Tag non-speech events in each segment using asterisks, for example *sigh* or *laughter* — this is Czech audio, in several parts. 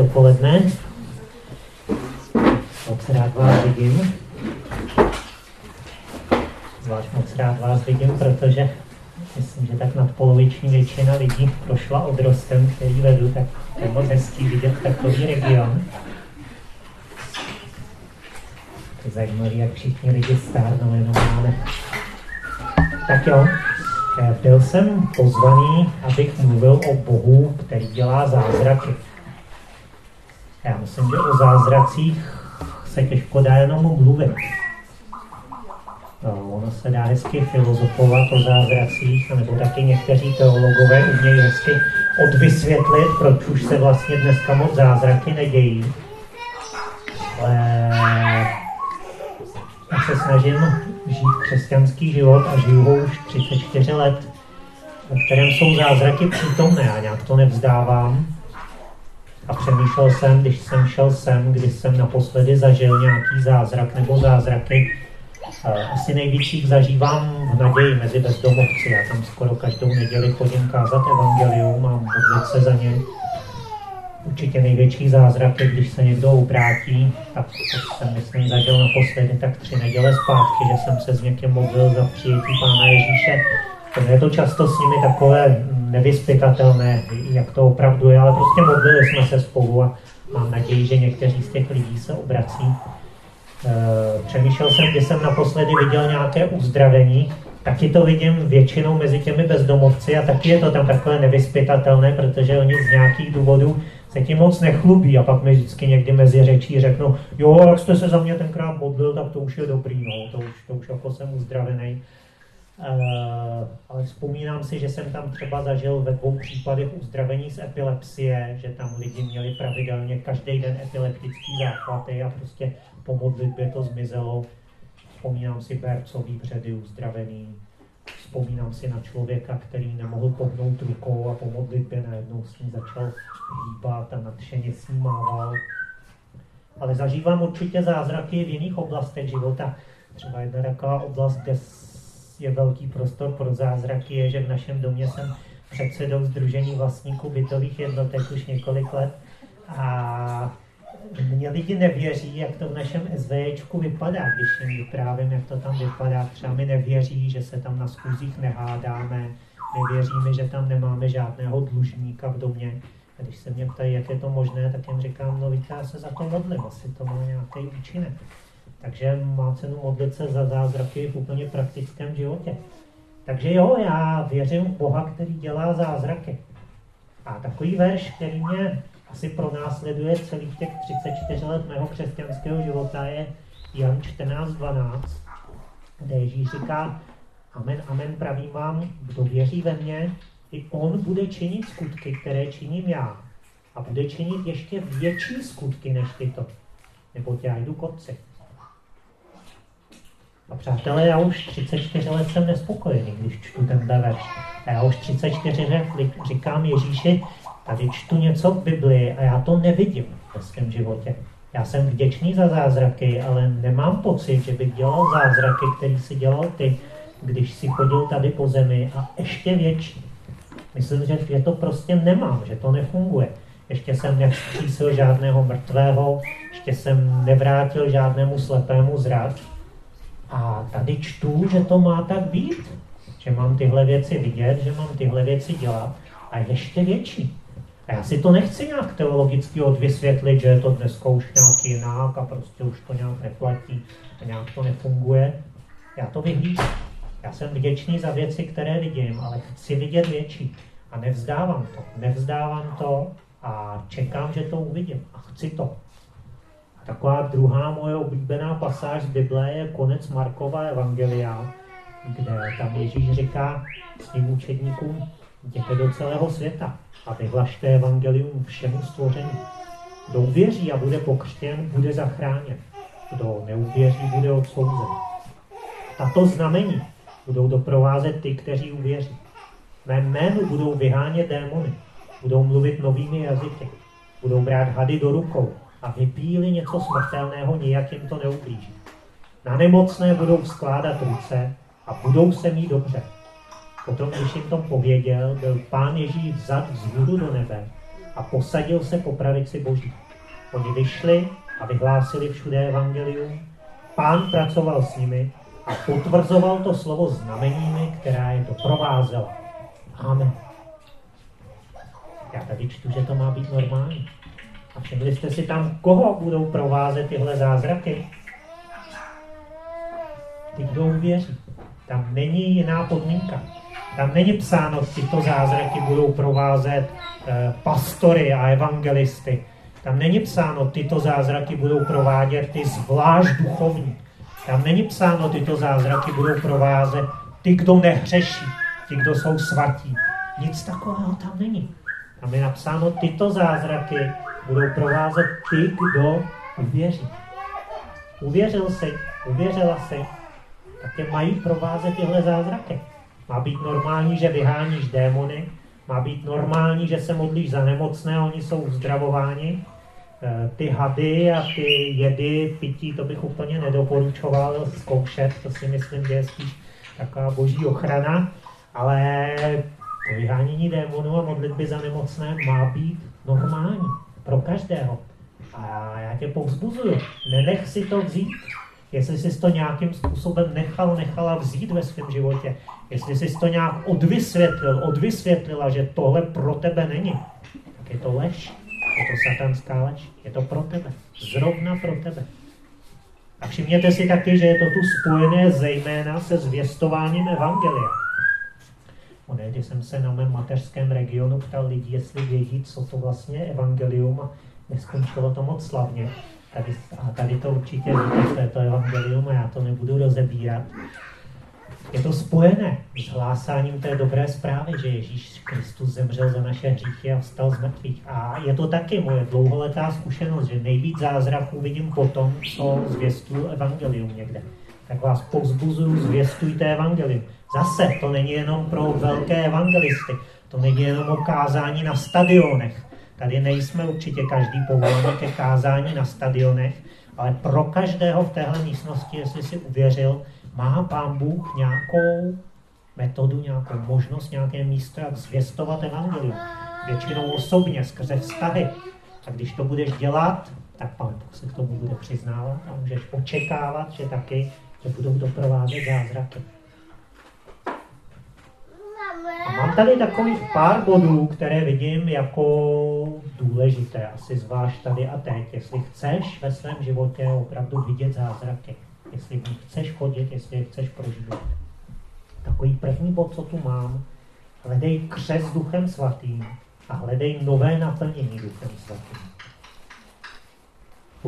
dopoledne. Moc rád vás vidím. Zvlášť moc rád vás vidím, protože myslím, že tak nadpoloviční většina lidí prošla odrostem, který vedu, tak je moc hezký vidět takový region. Je zajímavé, jak všichni lidi stárnou, jenom máme. Tak jo, eh, byl jsem pozvaný, abych mluvil o Bohu, který dělá zázraky. Já myslím, že o zázracích se těžko dá jenom mluvit. No, ono se dá hezky filozofovat o zázracích, nebo taky někteří teologové umějí hezky odvysvětlit, proč už se vlastně dneska moc zázraky nedějí. Ale já se snažím žít křesťanský život a žiju ho už 34 let, ve kterém jsou zázraky přítomné a nějak to nevzdávám. A přemýšlel jsem, když jsem šel sem, když jsem naposledy zažil nějaký zázrak nebo zázraky, asi nejvíc zažívám v naději mezi bezdomovci. Já tam skoro každou neděli chodím kázat evangelium a modlit se za ně. Určitě největší zázrak je, když se někdo ubrátí, tak to jsem, myslím, zažil naposledy tak tři neděle zpátky, že jsem se s někým modlil za přijetí Pána Ježíše. Je to často s nimi takové nevyspytatelné, jak to opravdu je, ale prostě modlili jsme se spolu a mám naději, že někteří z těch lidí se obrací. Eh, přemýšlel jsem, kdy jsem naposledy viděl nějaké uzdravení, taky to vidím většinou mezi těmi bezdomovci a taky je to tam takové nevyspytatelné, protože oni z nějakých důvodů se tím moc nechlubí a pak mi vždycky někdy mezi řečí řeknou, jo, jak jste se za mě tenkrát modlil, tak to už je dobrý, no, to už, to už jako jsem uzdravený. Uh, ale vzpomínám si, že jsem tam třeba zažil ve dvou případech uzdravení z epilepsie, že tam lidi měli pravidelně každý den epileptický záchvaty a prostě po modlitbě to zmizelo. Vzpomínám si bercový bředy uzdravený. Vzpomínám si na člověka, který nemohl pohnout rukou a po modlitbě najednou s ní začal hýbat a nadšeně s ní mával. Ale zažívám určitě zázraky v jiných oblastech života. Třeba jedna taková oblast, kde je velký prostor pro zázraky, je, že v našem domě jsem předsedou Združení vlastníků bytových jednotek už několik let a mě lidi nevěří, jak to v našem SVJčku vypadá, když jim vyprávím, jak to tam vypadá. Třeba mi nevěří, že se tam na schůzích nehádáme, nevěří mi, že tam nemáme žádného dlužníka v domě. A když se mě ptají, jak je to možné, tak jim říkám, no víte, já se za to modlím, asi to má nějaký účinek. Takže má cenu modlit se za zázraky v úplně praktickém životě. Takže jo, já věřím v Boha, který dělá zázraky. A takový verš, který mě asi pronásleduje celých těch 34 let mého křesťanského života, je Jan 14.12, kde Ježíš říká, amen, amen, pravím vám, kdo věří ve mně, i on bude činit skutky, které činím já. A bude činit ještě větší skutky než tyto. Nebo já jdu k otci. Přátelé, já už 34 let jsem nespokojený, když čtu ten verš. A já už 34 let říkám Ježíši, tady čtu něco v Biblii a já to nevidím ve svém životě. Já jsem vděčný za zázraky, ale nemám pocit, že bych dělal zázraky, který si dělal ty, když si chodil tady po zemi a ještě větší. Myslím, že je to prostě nemám, že to nefunguje. Ještě jsem nevzkřísil žádného mrtvého, ještě jsem nevrátil žádnému slepému zrak. A tady čtu, že to má tak být, že mám tyhle věci vidět, že mám tyhle věci dělat a ještě větší. A já si to nechci nějak teologicky odvysvětlit, že je to dneska už nějak jinak a prostě už to nějak neplatí a nějak to nefunguje. Já to vyhlížím. Já jsem vděčný za věci, které vidím, ale chci vidět větší. A nevzdávám to. Nevzdávám to a čekám, že to uvidím. A chci to. A taková druhá moje oblíbená pasáž Bible je konec Markova Evangelia, kde tam Ježíš říká svým učedníkům, jděte do celého světa a vyhlašte evangelium všemu stvoření. Kdo uvěří a bude pokřtěn, bude zachráněn. Kdo neuvěří, bude odsouzen. Tato znamení budou doprovázet ty, kteří uvěří. Mé jménu budou vyhánět démony, budou mluvit novými jazyky, budou brát hady do rukou a vypíli něco smrtelného, nijak jim to neublíží. Na nemocné budou skládat ruce a budou se mít dobře. Potom, když jim to pověděl, byl pán Ježíš vzad vzhůru do nebe a posadil se po pravici Boží. Oni vyšli a vyhlásili všude evangelium. Pán pracoval s nimi a potvrzoval to slovo znameními, která je doprovázela. Amen. Já tady čtu, že to má být normální. A všimli jste si tam, koho budou provázet tyhle zázraky? Ty, kdo uvěří. Tam není jiná podmínka. Tam není psáno, tyto zázraky budou provázet eh, pastory a evangelisty. Tam není psáno, tyto zázraky budou provádět ty zvlášť duchovní. Tam není psáno, tyto zázraky budou provázet ty, kdo nehřeší, ty, kdo jsou svatí. Nic takového tam není. Tam je napsáno, tyto zázraky budou provázet ty, kdo uvěří. Uvěřil jsi, uvěřila jsi, tak tě mají provázet tyhle zázraky. Má být normální, že vyháníš démony, má být normální, že se modlíš za nemocné, oni jsou uzdravováni. Eh, ty hady a ty jedy, pití, to bych úplně nedoporučoval zkoušet, to si myslím, že je spíš taková boží ochrana, ale vyhánění démonů a modlitby za nemocné má být normální pro každého. A já tě povzbuzuju, nenech si to vzít, jestli jsi to nějakým způsobem nechal, nechala vzít ve svém životě, jestli jsi to nějak odvysvětlil, odvysvětlila, že tohle pro tebe není, tak je to lež. Je to satanská lež. Je to pro tebe. Zrovna pro tebe. A všimněte si taky, že je to tu spojené zejména se zvěstováním Evangelia. Onehdy jsem se na mém mateřském regionu ptal lidí, jestli vědí, co to vlastně je Evangelium a neskončilo to moc slavně. Tady, a tady to určitě víte, co je to Evangelium a já to nebudu rozebírat. Je to spojené s hlásáním té dobré zprávy, že Ježíš Kristus zemřel za naše hříchy a vstal z mrtvých. A je to taky moje dlouholetá zkušenost, že nejvíc zázraků vidím potom, co zvěstuju evangelium někde. Tak vás povzbuzuju, zvěstujte evangelium. Zase, to není jenom pro velké evangelisty, to není jenom o kázání na stadionech. Tady nejsme určitě každý povolení ke kázání na stadionech, ale pro každého v téhle místnosti, jestli si uvěřil, má pán Bůh nějakou metodu, nějakou možnost, nějaké místo, jak zvěstovat evangelium. Většinou osobně, skrze vztahy. A když to budeš dělat, tak pán Bůh se k tomu bude přiznávat a můžeš očekávat, že taky tě budou doprovázet zázraky. A mám tady takových pár bodů, které vidím jako důležité, asi zvlášť tady a teď, jestli chceš ve svém životě opravdu vidět zázraky jestli v nich chceš chodit, jestli je chceš prožívat. Takový první bod, co tu mám, hledej křes duchem svatým a hledej nové naplnění duchem svatým.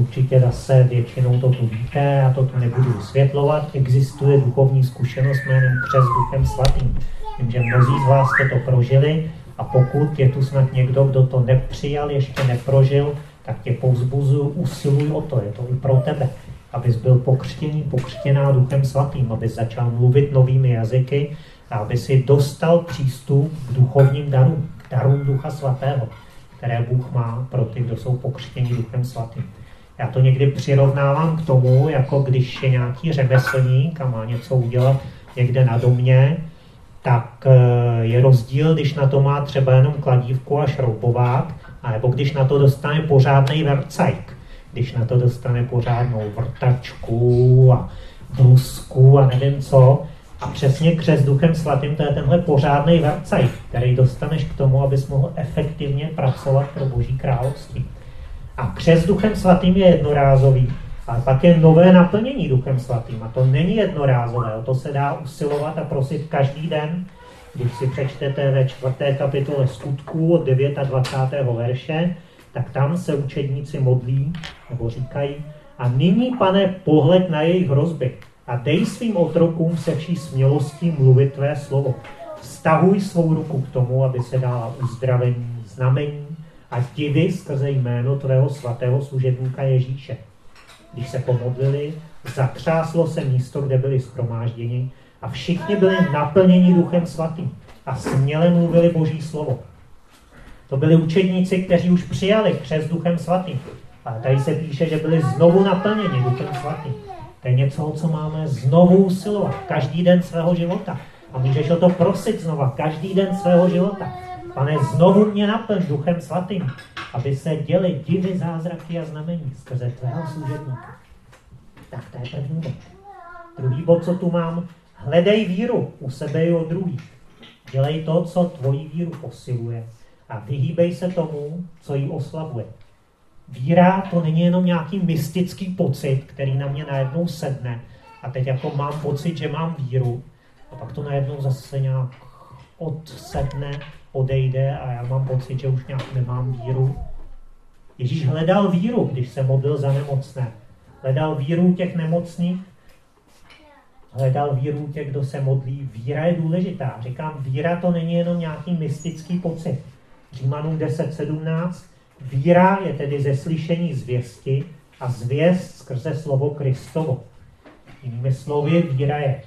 Určitě zase většinou to tu víte, a to tu nebudu vysvětlovat. Existuje duchovní zkušenost jménem křes duchem svatým. Vím, že mnozí z vás jste to prožili a pokud je tu snad někdo, kdo to nepřijal, ještě neprožil, tak tě povzbuzuju, usiluj o to, je to i pro tebe abys byl pokřtěný, pokřtěná Duchem Svatým, aby začal mluvit novými jazyky a aby si dostal přístup k duchovním darům, k darům Ducha Svatého, které Bůh má pro ty, kdo jsou pokřtěni Duchem Svatým. Já to někdy přirovnávám k tomu, jako když je nějaký řemeslník a má něco udělat někde na domě, tak eh, je rozdíl, když na to má třeba jenom kladívku a šroubovák, anebo když na to dostane pořádný vercajk když na to dostane pořádnou vrtačku a brusku a nevím co. A přesně křes duchem svatým, to je tenhle pořádný vercaj, který dostaneš k tomu, abys mohl efektivně pracovat pro Boží království. A křes duchem svatým je jednorázový, ale pak je nové naplnění duchem svatým. A to není jednorázové, o to se dá usilovat a prosit každý den, když si přečtete ve čtvrté kapitole skutků od 29. verše, tak tam se učedníci modlí, nebo říkají, a nyní, pane, pohled na jejich hrozby a dej svým otrokům se vší smělostí mluvit tvé slovo. Vztahuj svou ruku k tomu, aby se dala uzdravení, znamení a divy skrze jméno tvého svatého služebníka Ježíše. Když se pomodlili, zatřáslo se místo, kde byli schromážděni a všichni byli naplněni duchem svatým a směle mluvili Boží slovo. To byli učedníci, kteří už přijali křes Duchem Svatým. Ale tady se píše, že byli znovu naplněni Duchem Svatým. To je něco, co máme znovu usilovat každý den svého života. A můžeš o to prosit znova každý den svého života. Pane, znovu mě naplň duchem svatým, aby se děly divy, zázraky a znamení skrze tvého služebníka. Tak to je první bod. Druhý bod, co tu mám, hledej víru u sebe i od druhých. Dělej to, co tvoji víru posiluje a vyhýbej se tomu, co ji oslabuje. Víra to není jenom nějaký mystický pocit, který na mě najednou sedne a teď jako mám pocit, že mám víru a pak to najednou zase nějak odsedne, odejde a já mám pocit, že už nějak nemám víru. Ježíš hledal víru, když se modlil za nemocné. Hledal víru těch nemocných, hledal víru těch, kdo se modlí. Víra je důležitá. Říkám, víra to není jenom nějaký mystický pocit. Římanům 10.17. Víra je tedy ze slyšení zvěsti a zvěst skrze slovo Kristovo. Jinými slovy, víra je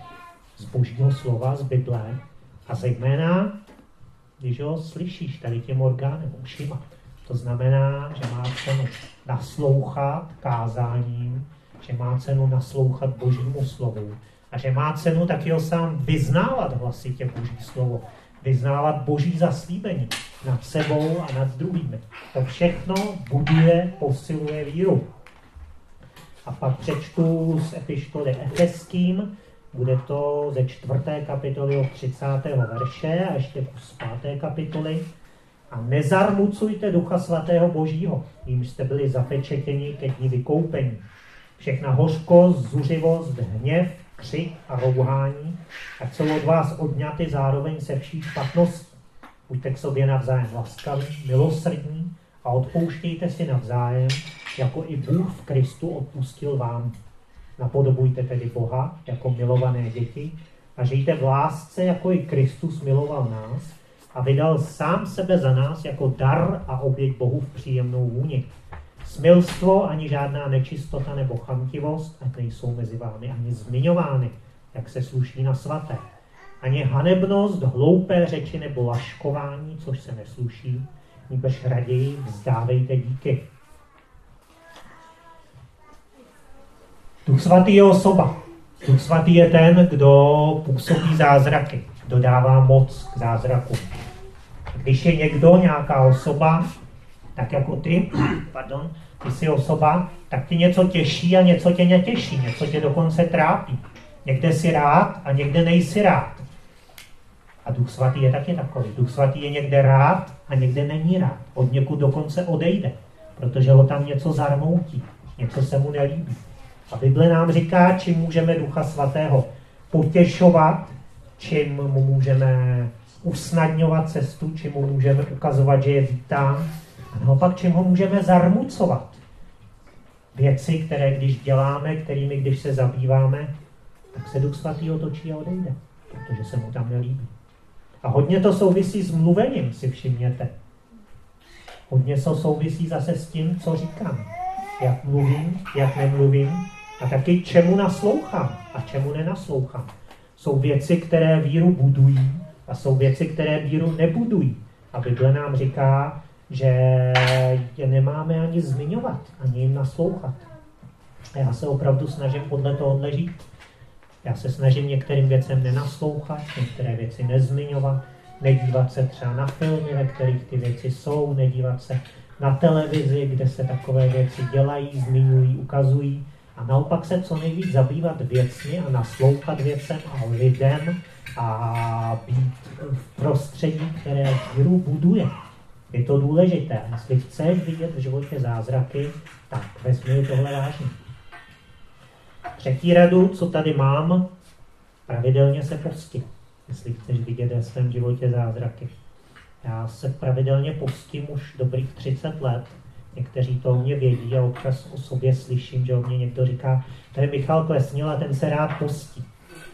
z božího slova, z Bible a zejména, když ho slyšíš tady těm orgánem, ušima. To znamená, že má cenu naslouchat kázáním, že má cenu naslouchat božímu slovu a že má cenu taky ho sám vyznávat hlasitě boží slovo, vyznávat boží zaslíbení nad sebou a nad druhými. To všechno buduje, posiluje víru. A pak přečtu z epištoly Efeským, bude to ze čtvrté kapitoly od 30. verše a ještě z páté kapitoly. A nezarmucujte ducha svatého božího, jim jste byli zapečetěni ke dní vykoupení. Všechna hořkost, zuřivost, hněv, křik a rouhání, ať jsou od vás odňaty zároveň se vší špatností. Buďte k sobě navzájem laskaví, milosrdní a odpouštějte si navzájem, jako i Bůh v Kristu odpustil vám. Napodobujte tedy Boha jako milované děti a žijte v lásce, jako i Kristus miloval nás a vydal sám sebe za nás jako dar a oběť Bohu v příjemnou vůni. Smilstvo ani žádná nečistota nebo chamtivost, ať nejsou mezi vámi ani zmiňovány, jak se sluší na svaté. Ani hanebnost, hloupé řeči nebo laškování, což se nesluší, nebož raději vzdávejte díky. Duch svatý je osoba. Duch svatý je ten, kdo působí zázraky, kdo dává moc k zázraku. Když je někdo, nějaká osoba, tak jako ty, pardon, ty jsi osoba, tak ti něco těší a něco tě netěší, něco tě dokonce trápí. Někde jsi rád a někde nejsi rád. A Duch Svatý je taky takový. Duch Svatý je někde rád a někde není rád. Od někud dokonce odejde, protože ho tam něco zarmoutí, něco se mu nelíbí. A Bible nám říká, čím můžeme Ducha Svatého potěšovat, čím mu můžeme usnadňovat cestu, čím mu můžeme ukazovat, že je vítán, a naopak čím ho můžeme zarmucovat. Věci, které když děláme, kterými když se zabýváme, tak se Duch Svatý otočí a odejde, protože se mu tam nelíbí. A hodně to souvisí s mluvením, si všimněte. Hodně to souvisí zase s tím, co říkám. Jak mluvím, jak nemluvím, a taky čemu naslouchám a čemu nenaslouchám. Jsou věci, které víru budují a jsou věci, které víru nebudují. A Bible nám říká, že je nemáme ani zmiňovat, ani jim naslouchat. A já se opravdu snažím podle toho žít. Já se snažím některým věcem nenaslouchat, některé věci nezmiňovat, nedívat se třeba na filmy, ve kterých ty věci jsou, nedívat se na televizi, kde se takové věci dělají, zmiňují, ukazují, a naopak se co nejvíc zabývat věcmi a naslouchat věcem a lidem a být v prostředí, které víru buduje. Je to důležité. Jestli chceš vidět v životě zázraky, tak vezmi tohle vážně. Třetí radu, co tady mám, pravidelně se postí, jestli chceš vidět ve svém životě zázraky. Já se pravidelně postím už dobrých 30 let Někteří to o mě vědí a občas o sobě slyším, že o mě někdo říká, to je Michal Klesnil a ten se rád postí.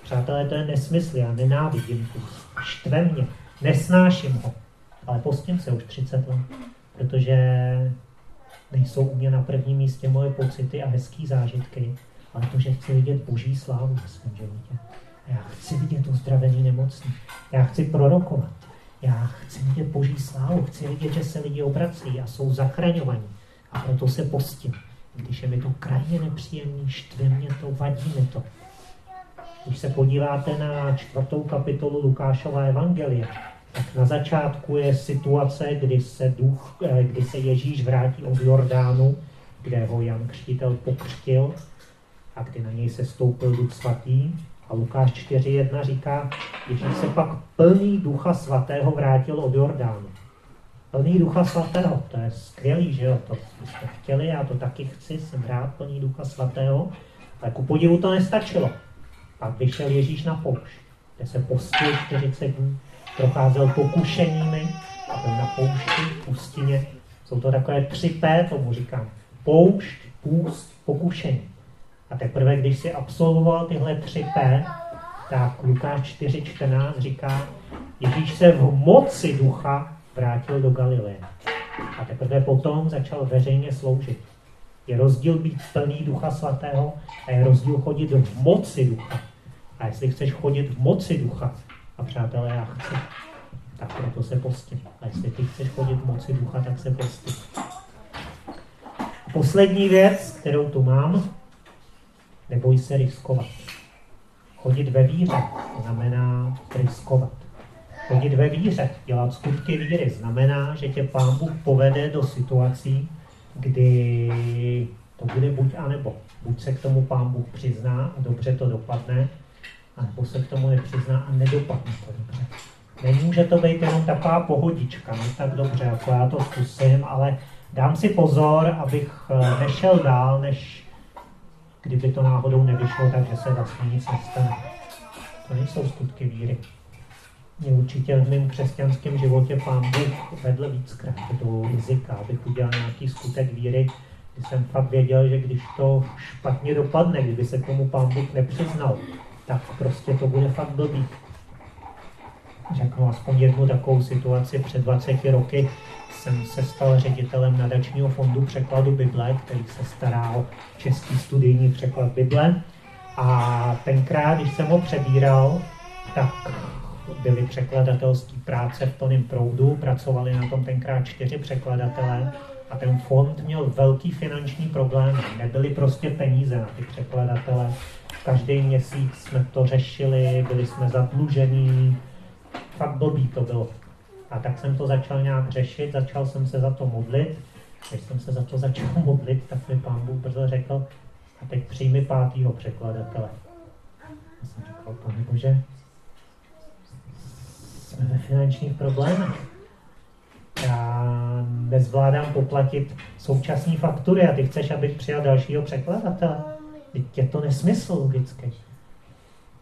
Přátelé, to je nesmysl, já nenávidím půst. Štve mě, nesnáším ho. Ale postím se už 30 let, protože nejsou u mě na prvním místě moje pocity a hezký zážitky, ale to, že chci vidět boží slávu ve svém životě. Já chci vidět uzdravení nemocných. Já chci prorokovat. Já chci vidět Boží slávu, chci vidět, že se lidi obrací a jsou zachraňovaní. A proto se postím. Když je mi to krajně nepříjemný, štve mě to, vadí mi to. Když se podíváte na čtvrtou kapitolu Lukášova evangelia, tak na začátku je situace, kdy se, duch, eh, kdy se Ježíš vrátí od Jordánu, kde ho Jan Křtitel pokřtil a kdy na něj se stoupil duch svatý. A Lukáš 4.1 říká, Ježíš se pak plný ducha svatého vrátil od Jordánu. Plný ducha svatého, to je skvělý, že jo, to jste chtěli, já to taky chci, jsem rád plný ducha svatého, ale ku podivu to nestačilo. Pak vyšel Ježíš na poušť, kde se postil 40 dní, procházel pokušeními a byl na poušti, pustině. Jsou to takové tři P, tomu říkám. Poušť, půst, pokušení. A teprve, když si absolvoval tyhle tři P, tak Lukáš 4.14 říká, Ježíš se v moci ducha vrátil do Galileje. A teprve potom začal veřejně sloužit. Je rozdíl být plný ducha svatého a je rozdíl chodit v moci ducha. A jestli chceš chodit v moci ducha, a přátelé, já chci, tak proto se postím. A jestli ty chceš chodit v moci ducha, tak se postím. Poslední věc, kterou tu mám, neboj se riskovat. Chodit ve víře znamená riskovat. Chodit ve víře, dělat skutky víry, znamená, že tě Pán Bůh povede do situací, kdy to bude buď a nebo. Buď se k tomu Pán Bůh přizná a dobře to dopadne, anebo se k tomu nepřizná a nedopadne to dobře. Nemůže to být jenom taková pohodička, no tak dobře, jako já to zkusím, ale dám si pozor, abych eh, nešel dál, než kdyby to náhodou nevyšlo, takže se vlastně nic nestane. To nejsou skutky víry. Mě určitě v mém křesťanském životě pán Bůh vedl víckrát do rizika, abych udělal nějaký skutek víry, kdy jsem fakt věděl, že když to špatně dopadne, kdyby se tomu pán Bůh nepřiznal, tak prostě to bude fakt blbý. Řeknu aspoň jednu takovou situaci před 20 roky, jsem se stal ředitelem nadačního fondu překladu Bible, který se stará o český studijní překlad Bible. A tenkrát, když jsem ho přebíral, tak byly překladatelské práce v plném proudu, pracovali na tom tenkrát čtyři překladatelé a ten fond měl velký finanční problém. Nebyly prostě peníze na ty překladatele. Každý měsíc jsme to řešili, byli jsme zadlužení, fakt blbý to bylo. A tak jsem to začal nějak řešit, začal jsem se za to modlit. Když jsem se za to začal *laughs* modlit, tak mi pán Bůh brzo řekl, a teď přijmi pátýho překladatele. Já jsem řekl, pane Bože, jsme ve finančních problémech. Já nezvládám poplatit současní faktury a ty chceš, abych přijal dalšího překladatele. Teď je to nesmysl logicky.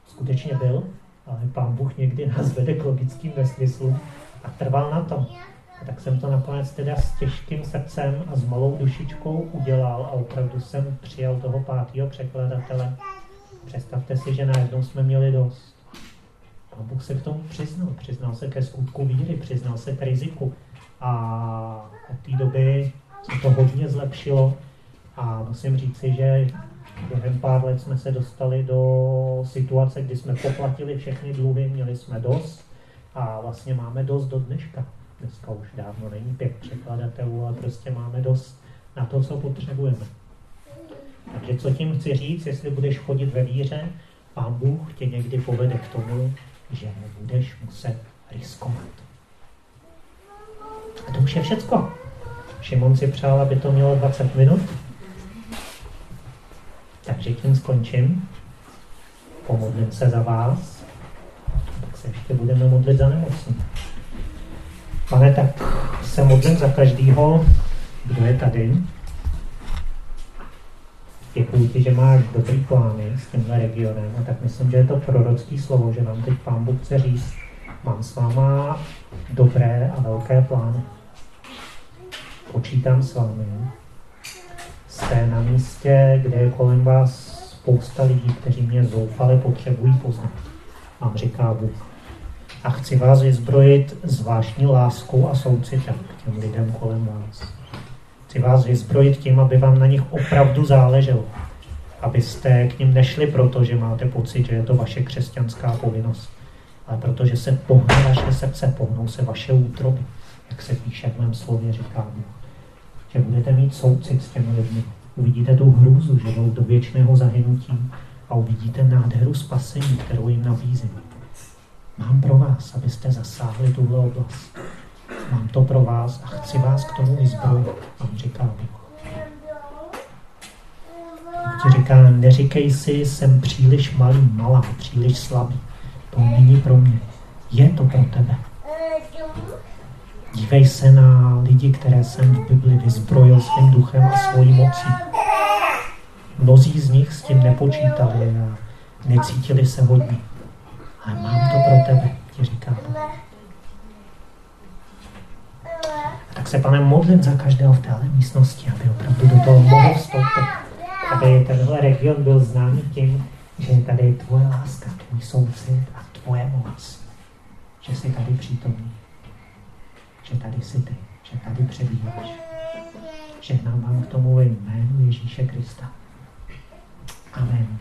Skutečně byl, ale pán Bůh někdy nás vede k logickým nesmyslům a trval na tom. A tak jsem to nakonec teda s těžkým srdcem a s malou dušičkou udělal a opravdu jsem přijal toho pátého překladatele. Představte si, že najednou jsme měli dost. Pán Bůh se k tomu přiznal. Přiznal se ke skutku víry, přiznal se k riziku. A od té doby se to hodně zlepšilo a musím říci, že během pár let jsme se dostali do situace, kdy jsme poplatili všechny dluhy, měli jsme dost a vlastně máme dost do dneška. Dneska už dávno není pět překladatelů, ale prostě máme dost na to, co potřebujeme. Takže co tím chci říct, jestli budeš chodit ve víře, Pán Bůh tě někdy povede k tomu, že budeš muset riskovat. A to už je všecko. Šimon si přál, aby to mělo 20 minut. Takže tím skončím. Pomodlím se za vás. Se ještě budeme modlit za nemocní. Pane, tak se modlím za každýho, kdo je tady. Děkuji ti, že máš dobrý plány s tímhle regionem a tak myslím, že je to prorocký slovo, že nám teď Pán Bůh chce říct, mám s váma dobré a velké plány. Počítám s vámi. Jste na místě, kde je kolem vás spousta lidí, kteří mě zoufale potřebují poznat. Vám říká Bůh. A chci vás vyzbrojit zvláštní láskou a soucitem k těm lidem kolem vás. Chci vás vyzbrojit tím, aby vám na nich opravdu záleželo. Abyste k ním nešli proto, že máte pocit, že je to vaše křesťanská povinnost, ale protože se pohne vaše srdce, pohnou se vaše útroby, jak se píše v mém slově, říká Bůh. Že budete mít soucit s těmi lidmi. Uvidíte tu hrůzu, že jdou do věčného zahynutí a uvidíte nádheru spasení, kterou jim nabízím. Mám pro vás, abyste zasáhli tuhle oblast. Mám to pro vás a chci vás k tomu vyzbrojit, vám říká Bůh. Ti říká, neříkej si, jsem příliš malý, malá, příliš slabý. To není pro mě. Je to pro tebe. Dívej se na lidi, které jsem v Bibli vyzbrojil svým duchem a svojí mocí. Mnozí z nich s tím nepočítali a necítili se hodně. Ale mám to pro tebe, ti říká Bůh. Tak se, pane, modlím za každého v téhle místnosti, aby opravdu do toho mohl vstoupit. Aby tenhle region byl známý tím, že je tady tvoje láska, tvůj soucit a tvoje moc. Že jsi tady přítomný. Že tady jsi ty. Že tady přebýváš. Žehnám vám k tomu jménu Ježíše Krista. Amen.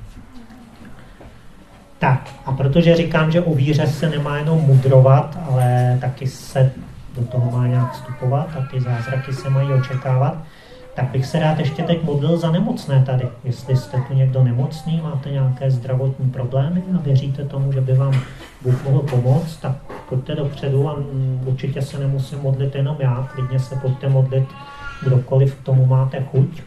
Tak, a protože říkám, že o víře se nemá jenom mudrovat, ale taky se do toho má nějak vstupovat a ty zázraky se mají očekávat, tak bych se rád ještě teď modlil za nemocné tady. Jestli jste tu někdo nemocný, máte nějaké zdravotní problémy a věříte tomu, že by vám Bůh mohl pomoct, tak pojďte dopředu a určitě se nemusím modlit jenom já, klidně se pojďte modlit kdokoliv k tomu máte chuť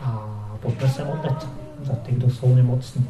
a pojďme se modlit za ty, kdo jsou nemocní.